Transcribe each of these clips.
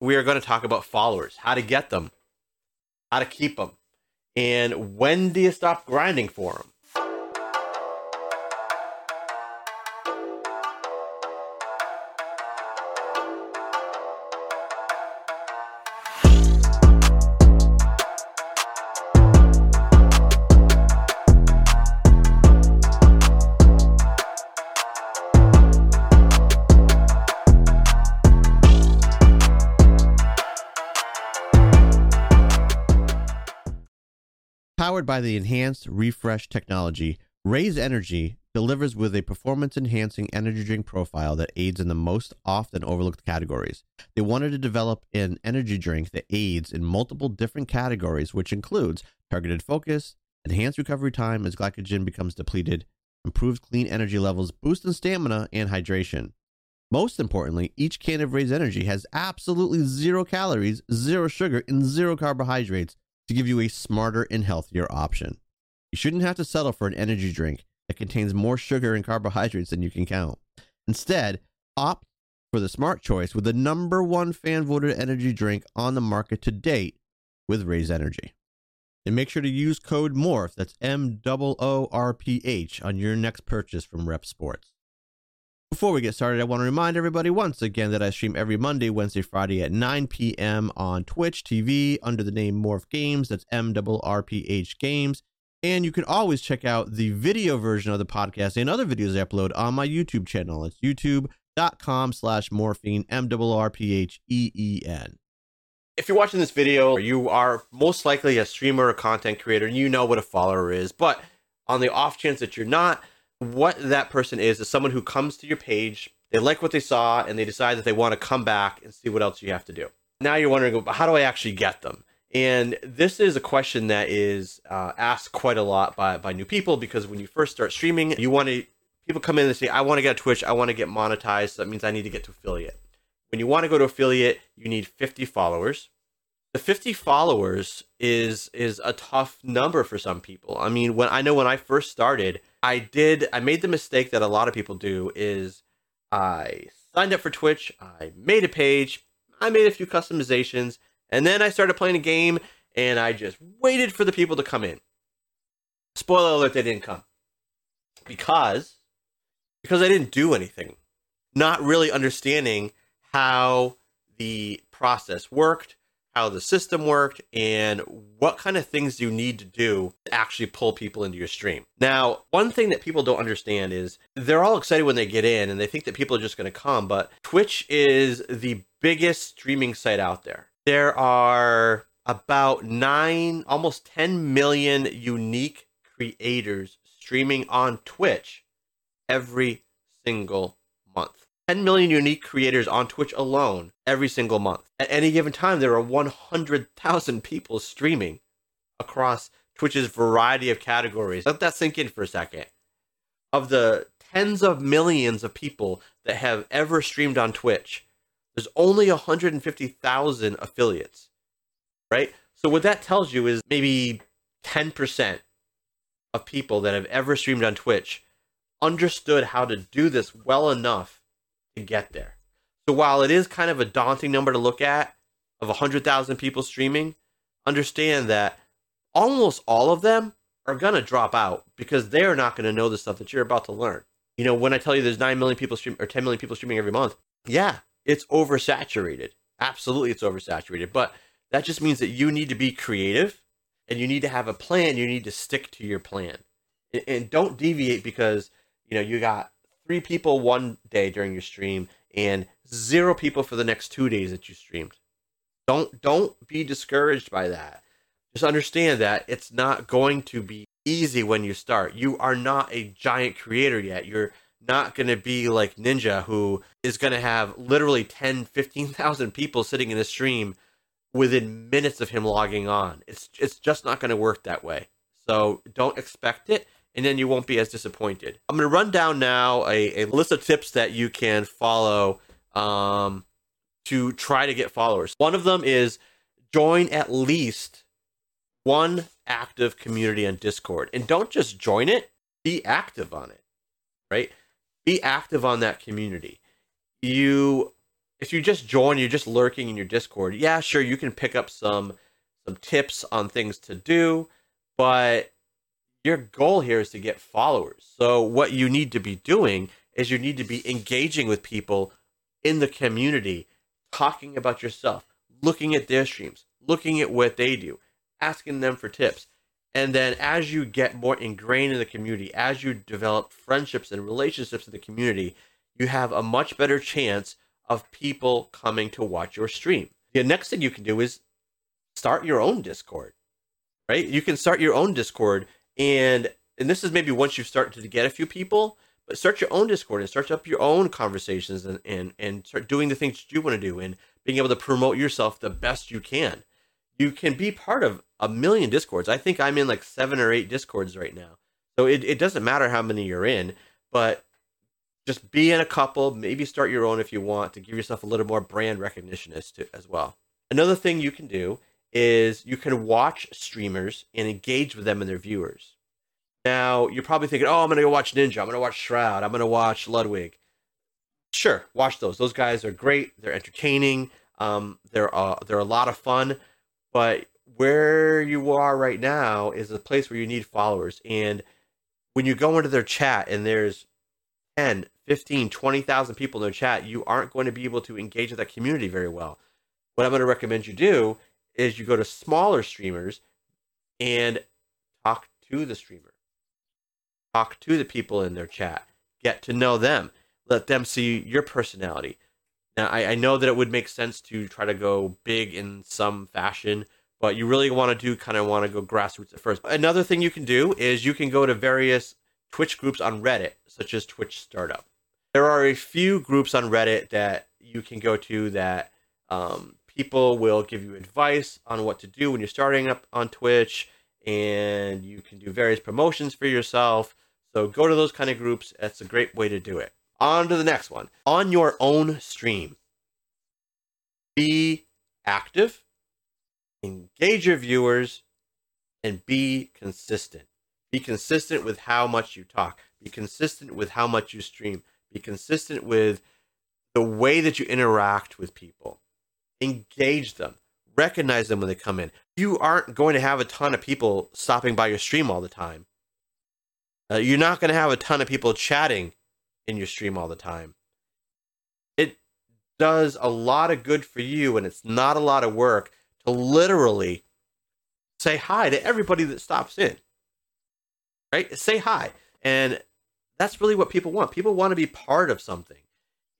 we are going to talk about followers, how to get them, how to keep them, and when do you stop grinding for them? Powered by the enhanced refresh technology, Raze Energy delivers with a performance enhancing energy drink profile that aids in the most often overlooked categories. They wanted to develop an energy drink that aids in multiple different categories, which includes targeted focus, enhanced recovery time as glycogen becomes depleted, improved clean energy levels, boost in stamina, and hydration. Most importantly, each can of Raze Energy has absolutely zero calories, zero sugar, and zero carbohydrates to give you a smarter and healthier option. You shouldn't have to settle for an energy drink that contains more sugar and carbohydrates than you can count. Instead, opt for the smart choice with the number one fan voted energy drink on the market to date with Raze Energy. And make sure to use code MOORPH, that's M O O R P H, on your next purchase from REPP Sports. Before we get started, I want to remind everybody once again that I stream every Monday, Wednesday, Friday at 9 p.m. on Twitch TV under the name Moorph Games. That's M R P H Games. And you can always check out the video version of the podcast and other videos I upload on my YouTube channel. It's youtube.com slash morphine, M R P H E E N. If you're watching this video, you are most likely a streamer or content creator and you know what a follower is. But on the off chance that you're not, what that person is is someone who comes to your page, they like what they saw, and they decide that they want to come back and see what else you have to do. Now you're wondering, how do I actually get them? And this is a question that is uh, asked quite a lot by, by new people because when you first start streaming, you want to people come in and say, I want to get Twitch, I want to get monetized. So that means I need to get to affiliate. When you want to go to affiliate, you need 50 followers. The 50 followers is is a tough number for some people. I mean, when I know when I first started, I did I made the mistake that a lot of people do is I signed up for Twitch, I made a page, I made a few customizations, and then I started playing a game and I just waited for the people to come in. Spoiler alert, they didn't come. Because because I didn't do anything. Not really understanding how the process worked, how the system worked and what kind of things you need to do to actually pull people into your stream. Now, one thing that people don't understand is they're all excited when they get in and they think that people are just going to come, but Twitch is the biggest streaming site out there. There are about 9 almost 10 million unique creators streaming on Twitch every single month. 10 million unique creators on Twitch alone every single month. At any given time, there are 100,000 people streaming across Twitch's variety of categories. Let that sink in for a second. Of the tens of millions of people that have ever streamed on Twitch, there's only 150,000 affiliates, right? So, what that tells you is maybe 10% of people that have ever streamed on Twitch understood how to do this well enough to get there. So while it is kind of a daunting number to look at of 100,000 people streaming, understand that almost all of them are going to drop out because they're not going to know the stuff that you're about to learn. You know, when I tell you there's 9 million people stream or 10 million people streaming every month, yeah, it's oversaturated. Absolutely, it's oversaturated. But that just means that you need to be creative and you need to have a plan. You need to stick to your plan and, and don't deviate because, you know, you got three people one day during your stream and zero people for the next two days that you streamed. Don't don't be discouraged by that. Just understand that it's not going to be easy when you start. You are not a giant creator yet. You're not going to be like Ninja who is going to have literally 10, 15,000 people sitting in a stream within minutes of him logging on. It's it's just not going to work that way. So don't expect it and then you won't be as disappointed. I'm going to run down now a, a list of tips that you can follow um, to try to get followers. One of them is join at least one active community on Discord. And don't just join it, be active on it, right? Be active on that community. You if you just join, you're just lurking in your Discord. Yeah, sure, you can pick up some some tips on things to do, but your goal here is to get followers. So what you need to be doing is you need to be engaging with people in the community, talking about yourself, looking at their streams, looking at what they do, asking them for tips. And then as you get more ingrained in the community, as you develop friendships and relationships in the community, you have a much better chance of people coming to watch your stream. The next thing you can do is start your own Discord. Right? You can start your own Discord and and this is maybe once you've started to get a few people, but start your own Discord and start up your own conversations and and, and start doing the things that you want to do and being able to promote yourself the best you can. You can be part of a million Discords. I think I'm in like seven or eight Discords right now. So it, it doesn't matter how many you're in, but just be in a couple, maybe start your own if you want to give yourself a little more brand recognition as to as well. Another thing you can do is you can watch streamers and engage with them and their viewers. Now, you're probably thinking, oh, I'm going to go watch Ninja. I'm going to watch Shroud. I'm going to watch Ludwig. Sure, watch those. Those guys are great. They're entertaining. Um, they're, uh, they're a lot of fun. But where you are right now is a place where you need followers. And when you go into their chat and there's 10, 15, 20,000 people in their chat, you aren't going to be able to engage with that community very well. What I'm going to recommend you do is you go to smaller streamers and talk to the streamer. Talk to the people in their chat. Get to know them. Let them see your personality. Now, I, I know that it would make sense to try to go big in some fashion, but you really want to do kind of want to go grassroots at first. Another thing you can do is you can go to various Twitch groups on Reddit, such as Twitch Startup. There are a few groups on Reddit that you can go to that um, people will give you advice on what to do when you're starting up on Twitch, and you can do various promotions for yourself. So go to those kind of groups. That's a great way to do it. On to the next one. On your own stream, be active, engage your viewers, and be consistent. Be consistent with how much you talk. Be consistent with how much you stream. Be consistent with the way that you interact with people. Engage them. Recognize them when they come in. You aren't going to have a ton of people stopping by your stream all the time. Uh, you're not going to have a ton of people chatting in your stream all the time. It does a lot of good for you, and it's not a lot of work to literally say hi to everybody that stops in right? Say hi. And that's really what people want. People want to be part of something.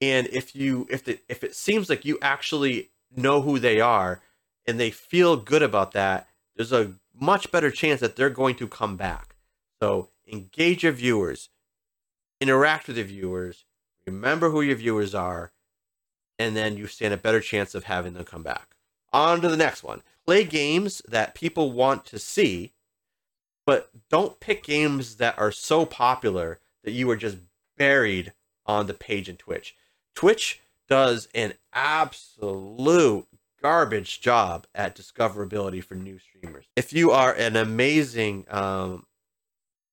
And if you if the if it seems like you actually know who they are and they feel good about that, there's a much better chance that they're going to come back. So engage your viewers, interact with your viewers, remember who your viewers are, and then you stand a better chance of having them come back. On to the next one. Play games that people want to see but don't pick games that are so popular that you are just buried on the page in Twitch. Twitch does an absolute garbage job at discoverability for new streamers. If you are an amazing um,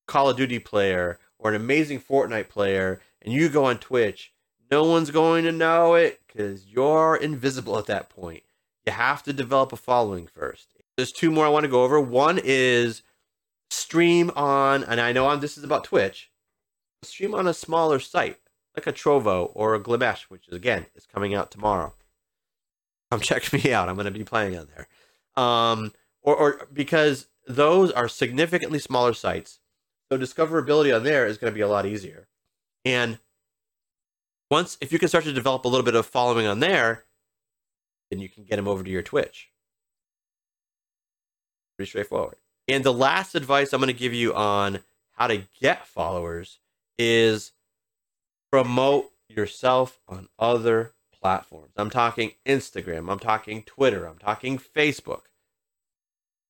Call of Duty player or an amazing Fortnite player and you go on Twitch, no one's going to know it because you're invisible at that point. You have to develop a following first. There's two more I want to go over. One is stream on, and I know this is about Twitch, stream on a smaller site like a Trovo or a Glimesh, which is, again is coming out tomorrow. Come check me out. I'm going to be playing on there. Um, or, or because those are significantly smaller sites, so discoverability on there is going to be a lot easier. And once, if you can start to develop a little bit of following on there, then you can get them over to your Twitch. Pretty straightforward. And the last advice I'm going to give you on how to get followers is promote yourself on other platforms. I'm talking Instagram, I'm talking Twitter, I'm talking Facebook.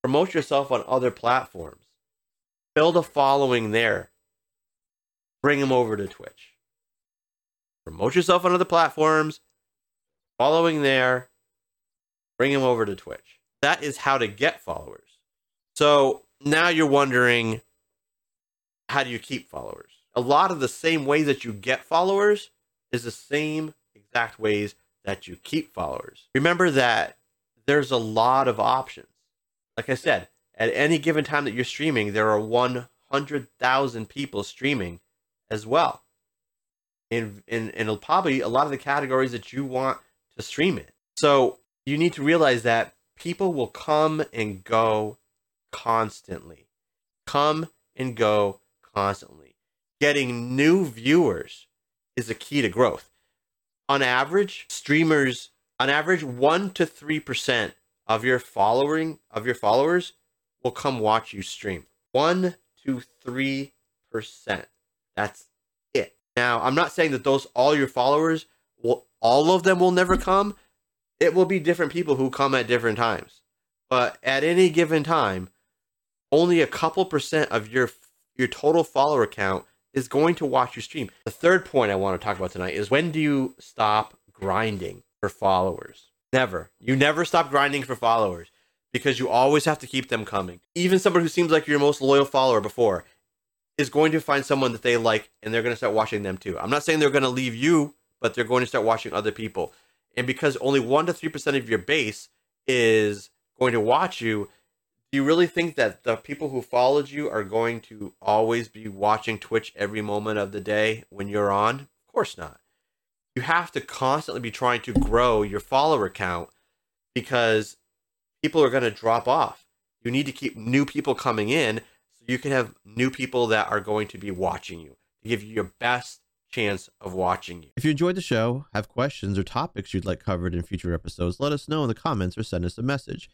Promote yourself on other platforms. Build a following there. Bring them over to Twitch. Promote yourself on other platforms, following there, bring them over to Twitch. That is how to get followers. So now you're wondering how do you keep followers? A lot of the same ways that you get followers is the same exact ways that you keep followers. Remember that there's a lot of options. Like I said, at any given time that you're streaming, there are 100,000 people streaming as well. In, in, in probably a lot of the categories that you want to stream in. So you need to realize that people will come and go constantly. Come and go constantly. Getting new viewers is a key to growth. On average, streamers, on average, 1 to 3% of your following of your followers will come watch you stream. 1 to 3%. That's it. Now, I'm not saying that those all your followers will all of them will never come. It will be different people who come at different times. But at any given time, only a couple percent of your your total follower count is going to watch your stream. The third point I want to talk about tonight is when do you stop grinding for followers? Never. You never stop grinding for followers because you always have to keep them coming. Even someone who seems like your most loyal follower before is going to find someone that they like and they're going to start watching them too. I'm not saying they're going to leave you, but they're going to start watching other people. And because only 1 to 3% of your base is going to watch you, do you really think that the people who followed you are going to always be watching Twitch every moment of the day when you're on? Of course not. You have to constantly be trying to grow your follower count because people are going to drop off. You need to keep new people coming in so you can have new people that are going to be watching you to give you your best chance of watching you. If you enjoyed the show, have questions or topics you'd like covered in future episodes, let us know in the comments or send us a message.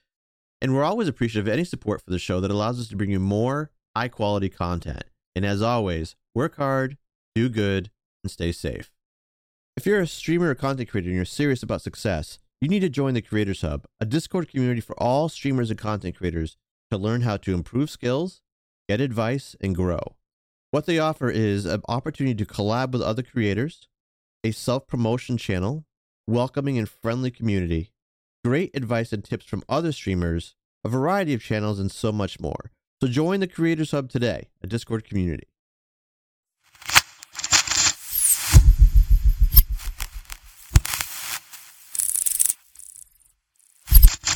And we're always appreciative of any support for the show that allows us to bring you more high quality content. And as always, work hard, do good, and stay safe. If you're a streamer or content creator and you're serious about success, you need to join the Creators Hub, a Discord community for all streamers and content creators to learn how to improve skills, get advice, and grow. What they offer is an opportunity to collab with other creators, a self promotion channel, welcoming and friendly community, great advice and tips from other streamers, a variety of channels, and so much more. So join the Creators Hub today, a Discord community.